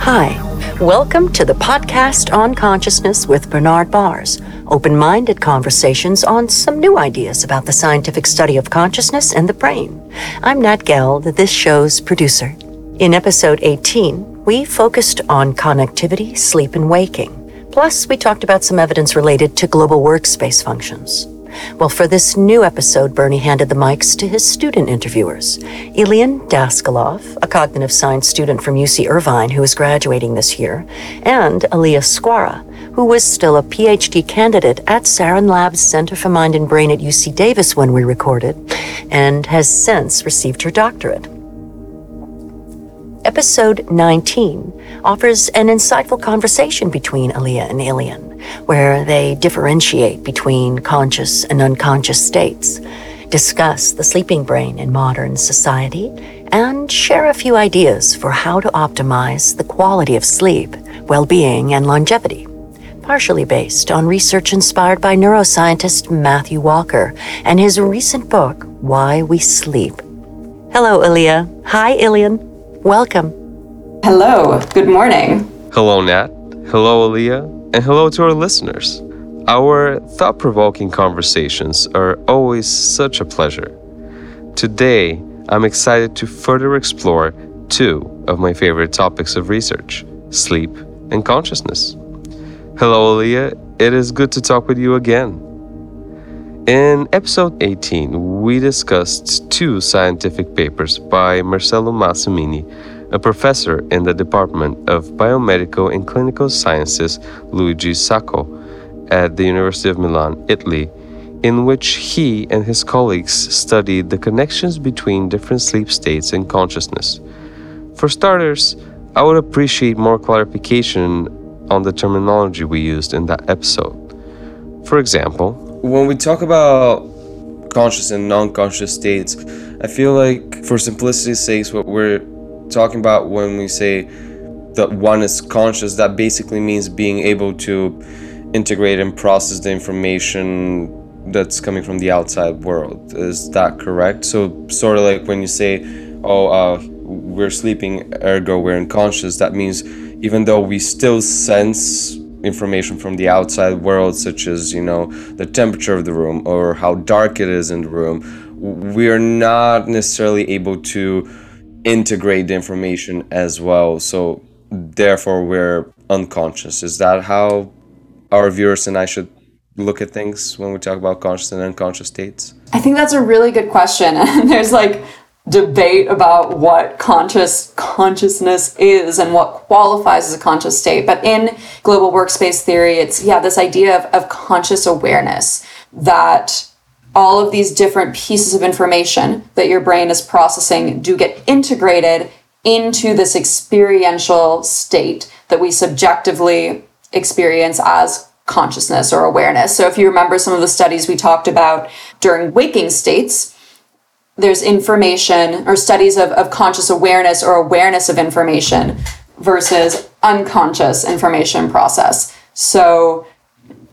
Hi, welcome to the podcast on consciousness with Bernard Baars, Open minded conversations on some new ideas about the scientific study of consciousness and the brain. I'm Nat Geld, this show's producer. In episode 18, we focused on connectivity, sleep, and waking. Plus, we talked about some evidence related to global workspace functions. Well, for this new episode, Bernie handed the mics to his student interviewers Ilian Daskalov, a cognitive science student from UC Irvine who is graduating this year, and Aliyah Squara, who was still a PhD candidate at Saron Labs Center for Mind and Brain at UC Davis when we recorded, and has since received her doctorate. Episode 19 offers an insightful conversation between Aliyah and Ilian, where they differentiate between conscious and unconscious states, discuss the sleeping brain in modern society, and share a few ideas for how to optimize the quality of sleep, well being, and longevity. Partially based on research inspired by neuroscientist Matthew Walker and his recent book, Why We Sleep. Hello, Aliyah. Hi, Ilian. Welcome. Hello, good morning. Hello, Nat. Hello, Aliyah. And hello to our listeners. Our thought provoking conversations are always such a pleasure. Today, I'm excited to further explore two of my favorite topics of research sleep and consciousness. Hello, Aliyah. It is good to talk with you again. In episode 18, we discussed two scientific papers by Marcello Massimini, a professor in the Department of Biomedical and Clinical Sciences, Luigi Sacco, at the University of Milan, Italy, in which he and his colleagues studied the connections between different sleep states and consciousness. For starters, I would appreciate more clarification on the terminology we used in that episode. For example, when we talk about conscious and non-conscious states, I feel like for simplicity's sake, what we're talking about when we say that one is conscious, that basically means being able to integrate and process the information that's coming from the outside world. Is that correct? So sort of like when you say, "Oh, uh, we're sleeping, ergo we're unconscious," that means even though we still sense information from the outside world, such as, you know, the temperature of the room or how dark it is in the room, we are not necessarily able to integrate the information as well. So, therefore, we're unconscious. Is that how our viewers and I should look at things when we talk about conscious and unconscious states? I think that's a really good question. And there's like debate about what conscious consciousness is and what qualifies as a conscious state. But in global workspace theory, it's yeah, this idea of, of conscious awareness that all of these different pieces of information that your brain is processing do get integrated into this experiential state that we subjectively experience as consciousness or awareness. So if you remember some of the studies we talked about during waking states, there's information or studies of, of conscious awareness or awareness of information versus unconscious information process. So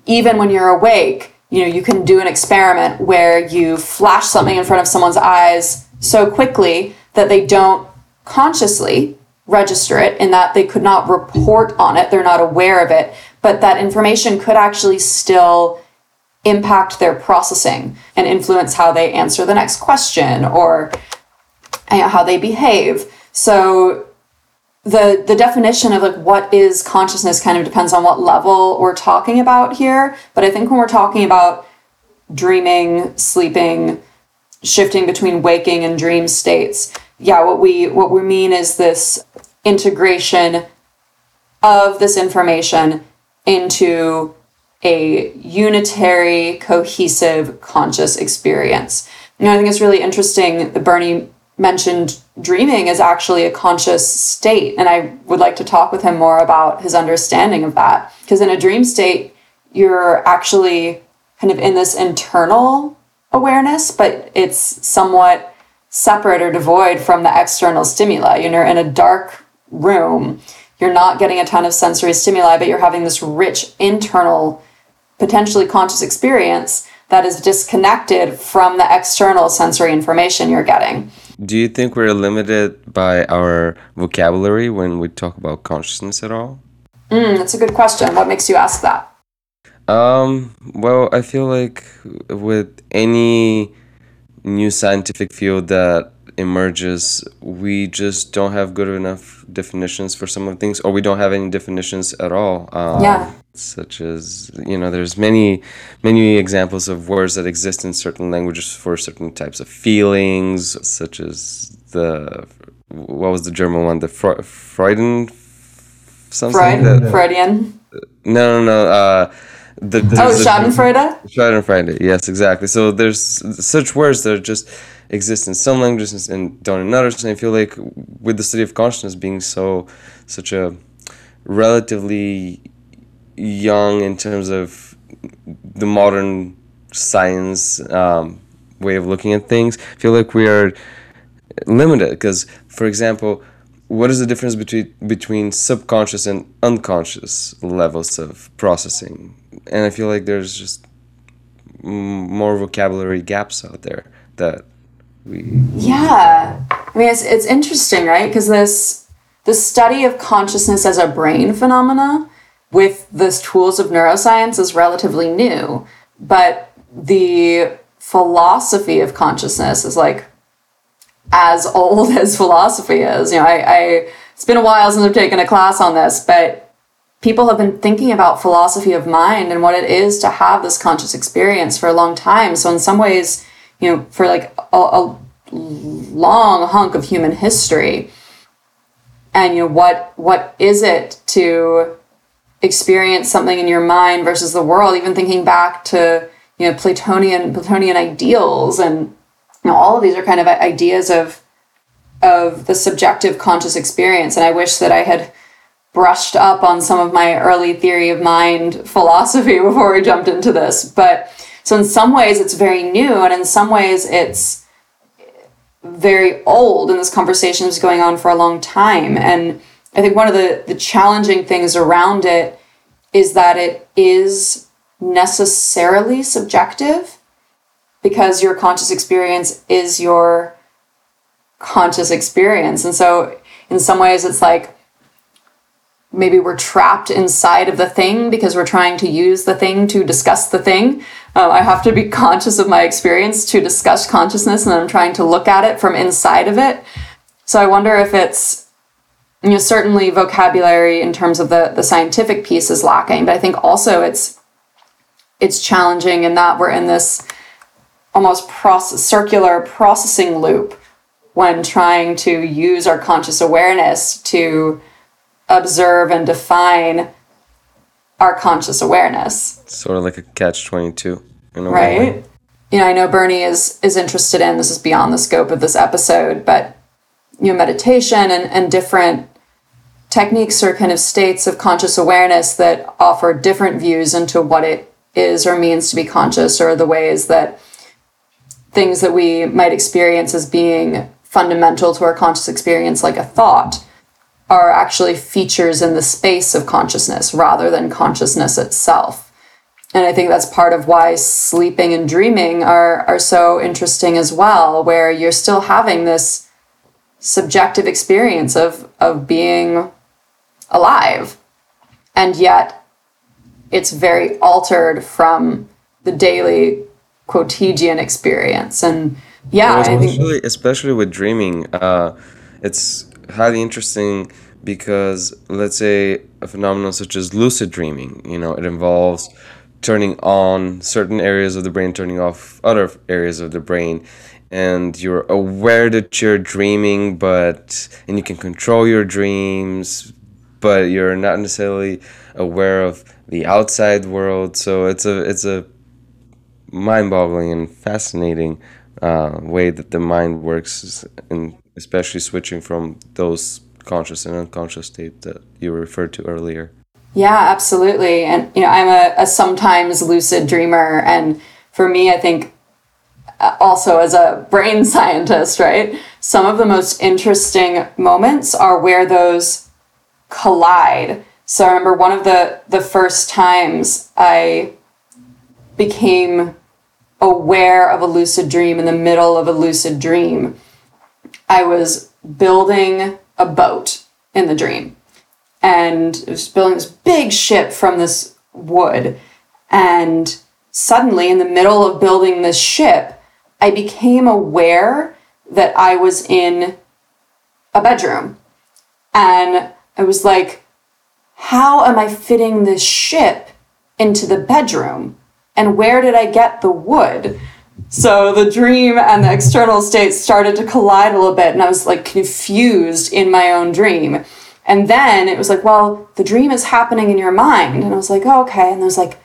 even when you're awake, you know, you can do an experiment where you flash something in front of someone's eyes so quickly that they don't consciously register it in that they could not report on it, they're not aware of it, but that information could actually still impact their processing and influence how they answer the next question or uh, how they behave. So the the definition of like what is consciousness kind of depends on what level we're talking about here, but I think when we're talking about dreaming, sleeping, shifting between waking and dream states, yeah, what we what we mean is this integration of this information into a unitary, cohesive, conscious experience. You know, I think it's really interesting that Bernie mentioned dreaming is actually a conscious state. And I would like to talk with him more about his understanding of that. Because in a dream state, you're actually kind of in this internal awareness, but it's somewhat separate or devoid from the external stimuli. You're in a dark room, you're not getting a ton of sensory stimuli, but you're having this rich internal potentially conscious experience that is disconnected from the external sensory information you're getting. Do you think we're limited by our vocabulary when we talk about consciousness at all? Mm, that's a good question. What makes you ask that? Um, well, I feel like with any new scientific field that emerges, we just don't have good enough definitions for some of the things, or we don't have any definitions at all. Um, Yeah. Such as you know, there's many, many examples of words that exist in certain languages for certain types of feelings, such as the what was the German one, the Fre- Freuden, something Freud, that- Freudian. no, no, no. Uh, the, Oh, there's a- Schadenfreude. Schadenfreude. Yes, exactly. So there's such words that just exist in some languages and don't in others. And I feel like with the study of consciousness being so such a relatively young in terms of the modern science um, way of looking at things, I feel like we are limited because, for example, what is the difference between between subconscious and unconscious levels of processing? And I feel like there's just more vocabulary gaps out there that we Yeah. I mean, it's, it's interesting, right? Because this the study of consciousness as a brain phenomena with the tools of neuroscience is relatively new, but the philosophy of consciousness is like as old as philosophy is. You know, I, I it's been a while since I've taken a class on this, but people have been thinking about philosophy of mind and what it is to have this conscious experience for a long time. So in some ways, you know, for like a, a long hunk of human history, and you know what what is it to experience something in your mind versus the world? Even thinking back to you know Platonian Platonian ideals and you know all of these are kind of ideas of of the subjective conscious experience. And I wish that I had brushed up on some of my early theory of mind philosophy before we jumped into this. But so in some ways it's very new, and in some ways it's very old, and this conversation is going on for a long time. And I think one of the, the challenging things around it is that it is necessarily subjective because your conscious experience is your conscious experience. And so, in some ways, it's like maybe we're trapped inside of the thing because we're trying to use the thing to discuss the thing. Uh, I have to be conscious of my experience to discuss consciousness, and I'm trying to look at it from inside of it. So, I wonder if it's you know certainly vocabulary in terms of the the scientific piece is lacking, but I think also it's it's challenging in that we're in this almost process, circular processing loop when trying to use our conscious awareness to observe and define our conscious awareness. Sort of like a catch twenty two in a right? Way. you know i know bernie is is interested in this is beyond the scope of this episode but you know meditation and and different techniques or kind of states of conscious awareness that offer different views into what it is or means to be conscious or the ways that things that we might experience as being fundamental to our conscious experience like a thought are actually features in the space of consciousness rather than consciousness itself and I think that's part of why sleeping and dreaming are, are so interesting as well, where you're still having this subjective experience of, of being alive. And yet it's very altered from the daily quotidian experience. And yeah, I think especially, especially with dreaming, uh, it's highly interesting because let's say a phenomenon such as lucid dreaming, you know, it involves turning on certain areas of the brain, turning off other areas of the brain, and you're aware that you're dreaming, but and you can control your dreams, but you're not necessarily aware of the outside world. So it's a it's a mind-boggling and fascinating uh, way that the mind works, and especially switching from those conscious and unconscious state that you referred to earlier. Yeah, absolutely. And you know, I'm a, a sometimes lucid dreamer, and for me, I think uh, also as a brain scientist, right? Some of the most interesting moments are where those collide. So I remember one of the the first times I became aware of a lucid dream in the middle of a lucid dream I was building a boat in the dream. And it was building this big ship from this wood. And suddenly, in the middle of building this ship, I became aware that I was in a bedroom. And I was like, how am I fitting this ship into the bedroom? And where did I get the wood? So the dream and the external state started to collide a little bit, and I was like confused in my own dream. And then it was like, well, the dream is happening in your mind. And I was like, oh, okay. And I was like,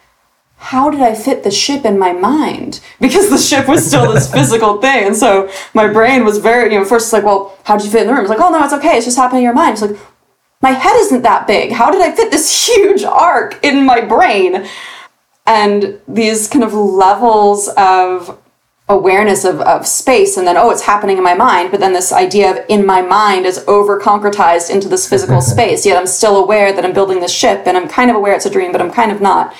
how did I fit the ship in my mind? Because the ship was still this physical thing. And so my brain was very, you know, first it's like, well, how did you fit in the room? It's like, oh, no, it's okay. It's just happening in your mind. It's like, my head isn't that big. How did I fit this huge ark in my brain? And these kind of levels of awareness of, of space and then oh it's happening in my mind but then this idea of in my mind is over concretized into this physical space. Yet i'm still aware that i'm building this ship and i'm kind of aware it's a dream but i'm kind of not.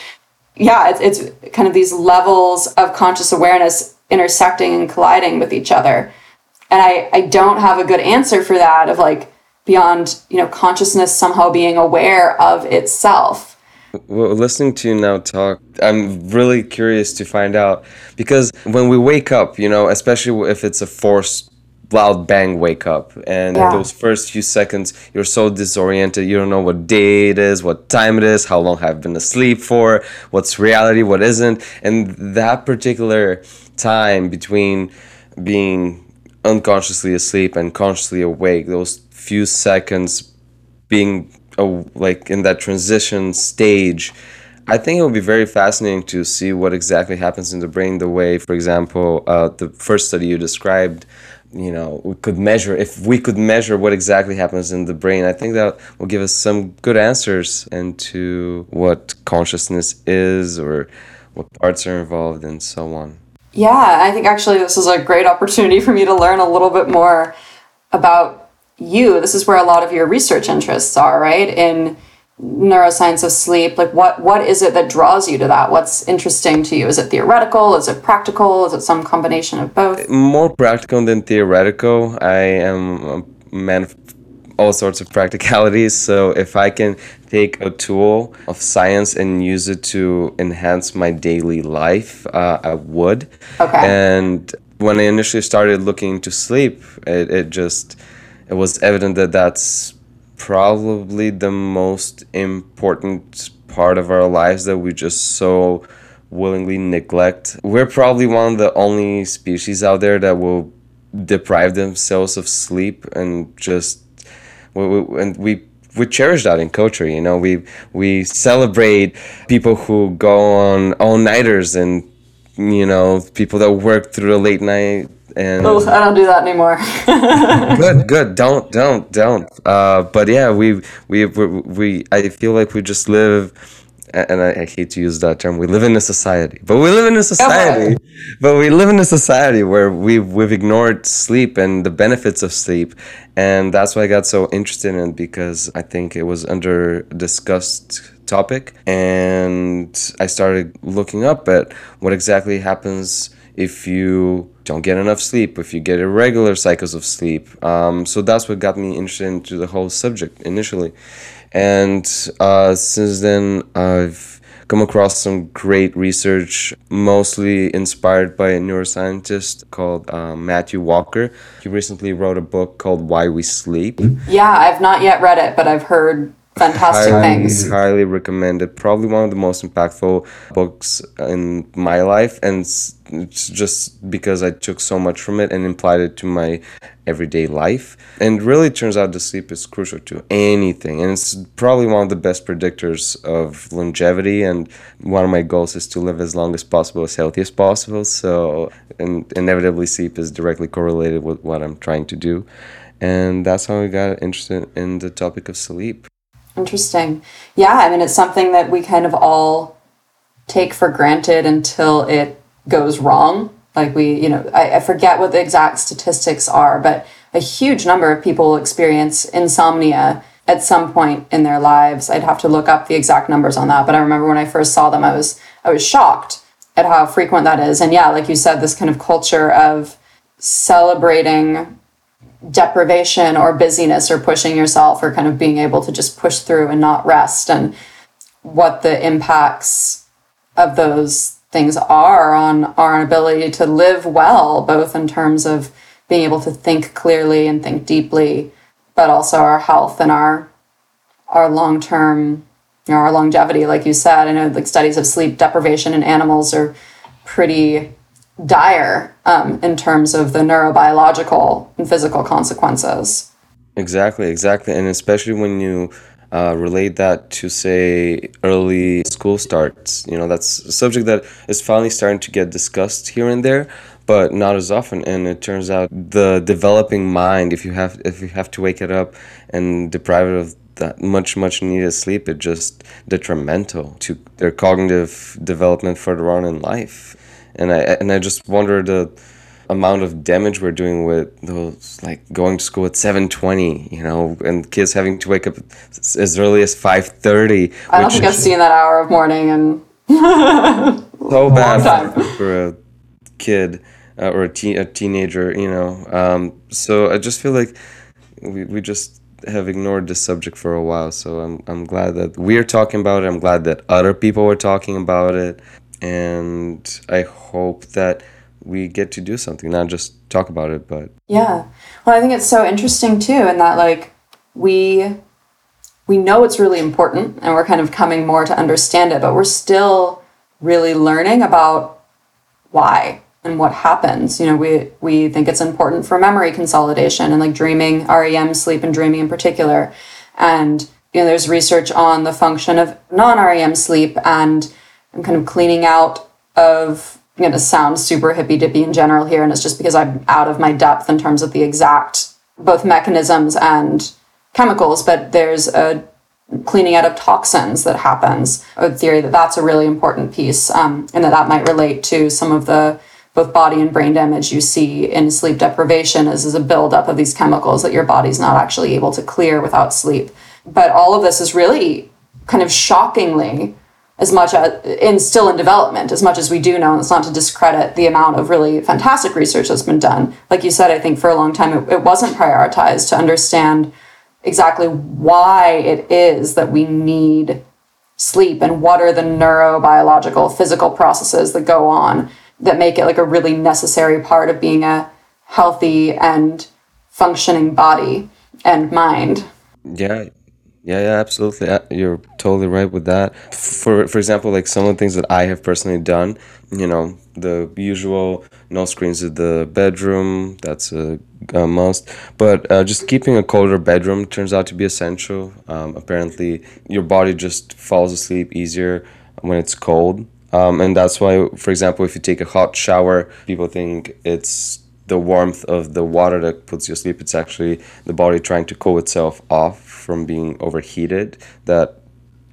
Yeah it's, it's kind of these levels of conscious awareness intersecting and colliding with each other. And I, I don't have a good answer for that of like beyond you know consciousness somehow being aware of itself well, listening to you now talk, I'm really curious to find out because when we wake up, you know, especially if it's a forced loud bang wake up and Yeah. those first few seconds you're so disoriented you don't know what day it is what time it is how long i've been asleep for what's reality what isn't and that particular time between being unconsciously asleep and consciously awake those few seconds being a, like in that transition stage i think it would be very fascinating to see what exactly happens in the brain the way for example uh, the first study you described you know we could measure if we could measure what exactly happens in the brain i think that will give us some good answers into what consciousness is or what parts are involved and so on. Yeah, I think actually this is a great opportunity for me to learn a little bit more about you. This is where a lot of your research interests are, right? In neuroscience of sleep. Like what what is it that draws you to that? What's interesting to you? Is it theoretical? Is it practical? Is it some combination of both? more practical than theoretical. I am a man of all sorts of practicalities. So if I can take a tool of science and use it to enhance my daily life, uh, I would. Okay. And when I initially started looking into sleep, it, it just it was evident that that's probably the most important part of our lives that we just so willingly neglect. We're probably one of the only species out there that will deprive themselves of sleep and just we, we, and we we cherish that in culture you know we we celebrate people who go on all nighters and you know people that work through the late night and Oh, I don't do that anymore. good good. Don't don't don't. Uh but yeah we we we, we i feel like we just live and I, I hate to use that term we live in a society. But we live in a society but we live in a society where we've we've ignored sleep and the benefits of sleep. And that's why i got so interested in it because i think it was under discussed topic. And i started looking up at what exactly happens if you don't get enough sleep, if you get irregular cycles of sleep. Um, so that's what got me interested into the whole subject initially. And uh, since then, I've come across some great research, mostly inspired by a neuroscientist called uh, Matthew Walker. He recently wrote a book called Why We Sleep. yeah, I've not yet read it, but I've heard fantastic highly, things. highly recommended. Probably one of the most impactful books in my life, and it's just because I took so much from it and applied it to my everyday life. And really turns out the sleep is crucial to anything, and it's probably one of the best predictors of longevity. And one of my goals is to live as long as possible, as healthy as possible. So, and inevitably, sleep is directly correlated with what I'm trying to do. And that's how I got interested in the topic of sleep. Interesting. Yeah, I mean, it's something that we kind of all take for granted until it goes wrong. Like we, you know, I, I forget what the exact statistics are, but a huge number of people experience insomnia at some point in their lives. I'd have to look up the exact numbers on that, but I remember when I first saw them, I was I was shocked at how frequent that is. And yeah, like you said, this kind of culture of celebrating deprivation or busyness or pushing yourself or kind of being able to just push through and not rest and what the impacts of those things are on our ability to live well, both in terms of being able to think clearly and think deeply, but also our health and our our long term, you know, our longevity. Like you said, I know like studies of sleep deprivation in animals are pretty dire um, in terms of the neurobiological and physical consequences. Exactly, exactly, and especially when you uh, relate that to say early school starts. You know, that's a subject that is finally starting to get discussed here and there, but not as often. And it turns out the developing mind, if you have if you have to wake it up and deprive it of that much much needed sleep, it just detrimental to their cognitive development further on in life. And I and I just wonder the amount of damage we're doing with those like going to school at 7.20 you know and kids having to wake up as early as 5.30 i don't think i've seen that hour of morning and so bad for, for a kid uh, or a, teen, a teenager you know um, so i just feel like we, we just have ignored this subject for a while so I'm, I'm glad that we're talking about it. I'm glad that other people are talking about it and i hope that we get to do something, not just talk about it, but yeah. Well, I think it's so interesting too, in that like we we know it's really important, and we're kind of coming more to understand it, but we're still really learning about why and what happens. You know, we we think it's important for memory consolidation and like dreaming, REM sleep and dreaming in particular, and you know, there's research on the function of non-REM sleep and and kind of cleaning out of I'm going to sound super hippy dippy in general here, and it's just because I'm out of my depth in terms of the exact both mechanisms and chemicals, but there's a cleaning out of toxins that happens. A theory that that's a really important piece, um, and that that might relate to some of the both body and brain damage you see in sleep deprivation is, is a buildup of these chemicals that your body's not actually able to clear without sleep. But all of this is really kind of shockingly as much as in still in development as much as we do know and it's not to discredit the amount of really fantastic research that's been done. Like you said i think for a long time it, it wasn't prioritized to understand exactly why it is that we need sleep and what are the neurobiological physical processes that go on that make it like a really necessary part of being a healthy and functioning body and mind. Yeah yeah, yeah, absolutely. You're totally right with that. For for example, like some of the things that I have personally done, you know, the usual no screens in the bedroom. That's a, a must. But uh, just keeping a colder bedroom turns out to be essential. Um, apparently, your body just falls asleep easier when it's cold. Um, and that's why, for example, if you take a hot shower, people think it's the warmth of the water that puts you asleep. It's actually the body trying to cool itself off from being overheated that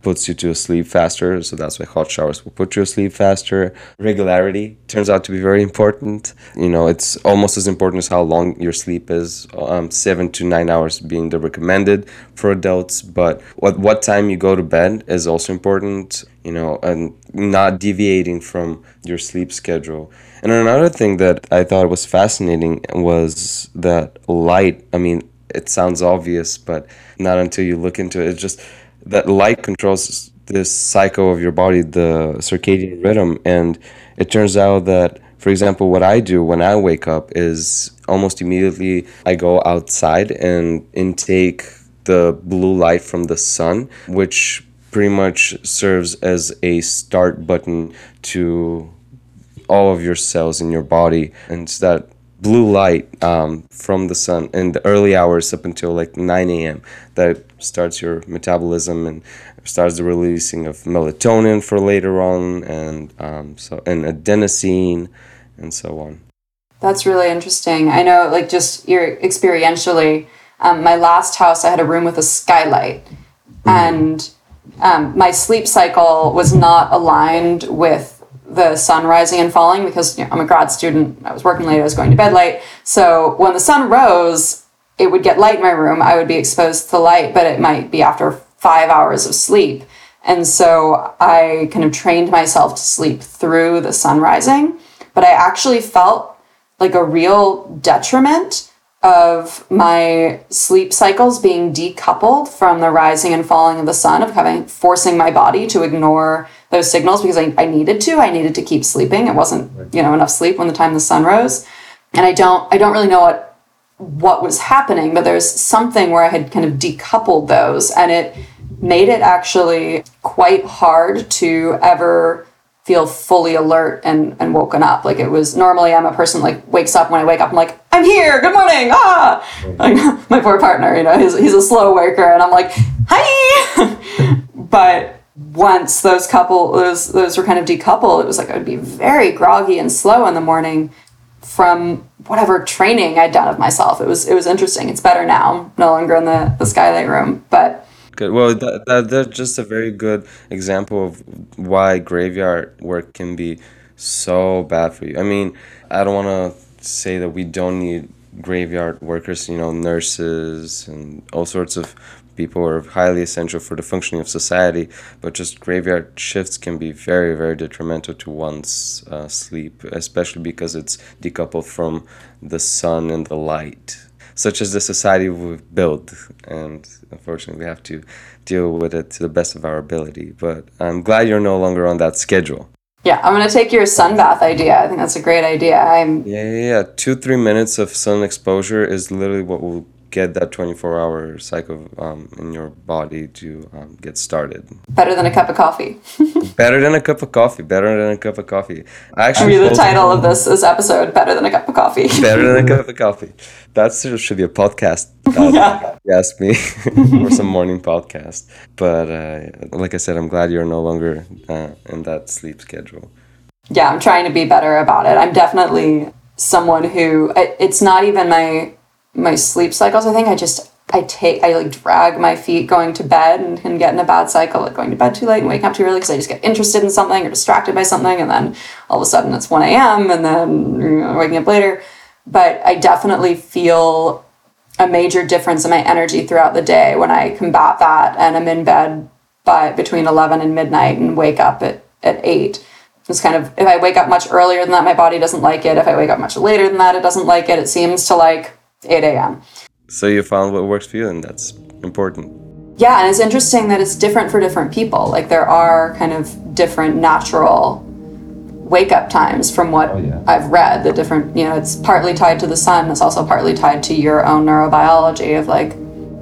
puts you to sleep faster. So that's why hot showers will put you asleep faster. Regularity turns out to be very important. You know, it's almost as important as how long your sleep is. Um, seven to nine hours being the recommended for adults, but what what time you go to bed is also important. You know, and not deviating from your sleep schedule. And another thing that I thought was fascinating was that light. I mean, it sounds obvious, but not until you look into it. It's just that light controls this cycle of your body, the circadian rhythm. And it turns out that, for example, what I do when I wake up is almost immediately I go outside and intake the blue light from the sun, which pretty much serves as a start button to all of your cells in your body. And that blue light um, from the sun in the early hours up until like 9 a.m. that starts your metabolism and starts the releasing of melatonin for later on and um, so and adenosine and so on. That's really interesting. I know, like just your experientially, um, my last house I had a room with a skylight, mm-hmm. and um, my sleep cycle was not aligned with the sun rising and falling because you know, I'm a grad student. I was working late. I was going to bed late. So when the sun rose, it would get light in my room. I would be exposed to light, but it might be after five hours of sleep. And so I kind of trained myself to sleep through the sun rising. But I actually felt like a real detriment of my sleep cycles being decoupled from the rising and falling of the sun, of having forcing my body to ignore those signals because I, I needed to. I needed to keep sleeping. It wasn't, you know, enough sleep when the time the sun rose. And I don't I don't really know what what was happening, but there's something where I had kind of decoupled those and it made it actually quite hard to ever feel fully alert and, and woken up. Like it was normally I'm a person like wakes up when I wake up, I'm like, I'm here, good morning, ah like my poor partner, you know, he's he's a slow waker and I'm like, hi but once those couple those those were kind of decoupled, it was like I would be very groggy and slow in the morning from whatever training I'd done of myself. It was it was interesting. It's better now. No longer in the, the skylight room. But Good. Well, that, that that's just a very good example of why graveyard work can be so bad for you. I mean, I don't want to say that we don't need graveyard workers, you know, nurses and all sorts of people are highly essential for the functioning of society, but just graveyard shifts can be very, very detrimental to one's uh, sleep, especially because it's decoupled from the sun and the light such as the society we've built. And unfortunately, we have to deal with it to the best of our ability. But I'm glad you're no longer on that schedule. Yeah, I'm gonna take your sunbath idea. I think that's a great idea. I'm yeah, yeah, yeah. Two, three minutes of sun exposure is literally what will get that 24 hour cycle um, in your body to um, get started. Better than a cup of coffee. better than a cup of coffee. Better than a cup of coffee. I actually the title of this this episode. Better than a cup of coffee. better than a cup of coffee. That should be a podcast. Uh, yeah. You me for some morning podcast. But uh, like I said, I'm glad you're no longer uh, in that sleep schedule. Yeah, I'm trying to be better about it. I'm definitely someone who it's not even my my sleep cycles. I think I just I take I like drag my feet going to bed and can get in a bad cycle, like going to bed too late and waking up too early because I just get interested in something or distracted by something, and then all of a sudden it's one a.m. and then you know, waking up later. But I definitely feel a major difference in my energy throughout the day when I combat that and I'm in bed by between eleven and midnight and wake up at at eight. It's kind of if I wake up much earlier than that, my body doesn't like it. If I wake up much later than that, it doesn't like it. It seems to like 8 a.m. So you found what works for you, and that's important. Yeah, and it's interesting that it's different for different people. Like there are kind of different natural wake up times from what oh, yeah. I've read. The different, you know, it's partly tied to the sun. It's also partly tied to your own neurobiology of like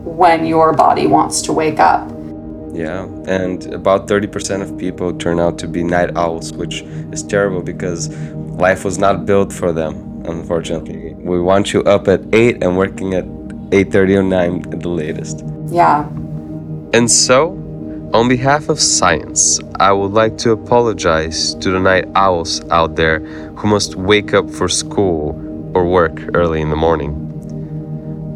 when your body wants to wake up. Yeah, and about 30% of people turn out to be night owls, which is terrible because life was not built for them unfortunately. We want you up at 8 and working at 8.30 or 9 at the latest. Yeah. And so, on behalf of science, I would like to apologize to the night owls out there who must wake up for school or work early in the morning.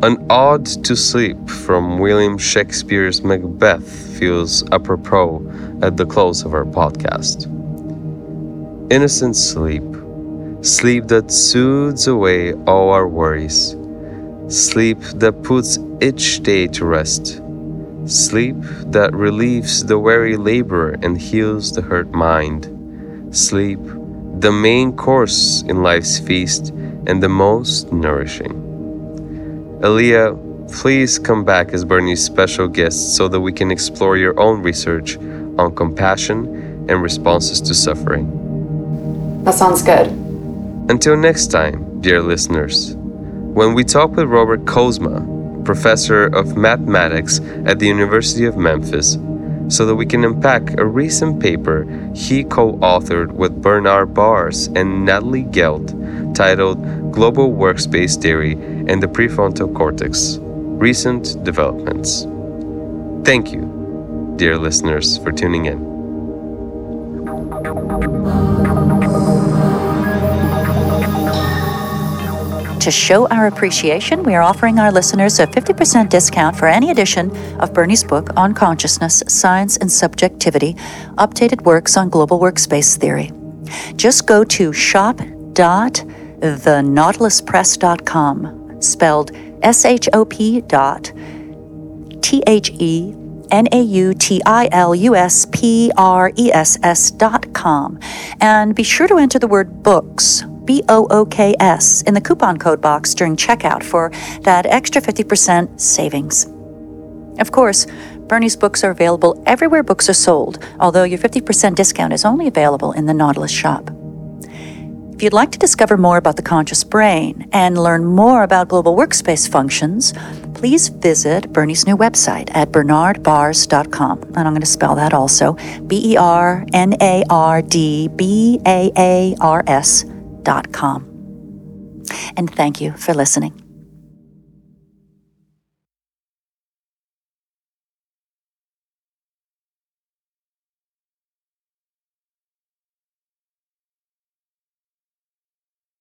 An ode to sleep from William Shakespeare's Macbeth feels apropos at the close of our podcast. Innocent sleep Sleep that soothes away all our worries. Sleep that puts each day to rest. Sleep that relieves the weary laborer and heals the hurt mind. Sleep, the main course in life's feast and the most nourishing. Elia, please come back as Bernie's special guest so that we can explore your own research on compassion and responses to suffering. That sounds good. Until next time, dear listeners, when we talk with Robert Kozma, professor of mathematics at the University of Memphis, so that we can unpack a recent paper he co authored with Bernard Baars and Natalie Geld titled Global Workspace Theory and the Prefrontal Cortex Recent Developments. Thank you, dear listeners, for tuning in. To show our appreciation, we are offering our listeners a 50% discount for any edition of Bernie's book on consciousness, science, and subjectivity, updated works on global workspace theory. Just go to shop.thenautiluspress.com, spelled S H O P dot T H E N A U T I L U S P R E S S dot com. And be sure to enter the word books B O O K S, in the coupon code box during checkout for that extra 50% savings. Of course, Bernie's books are available everywhere books are sold, although your 50% discount is only available in the Nautilus shop. If you'd like to discover more about the conscious brain and learn more about global workspace functions, please visit Bernie's new website at bernardbaars.com. And I'm going to spell that also B E R N A R D B A A R S.com. And thank you for listening.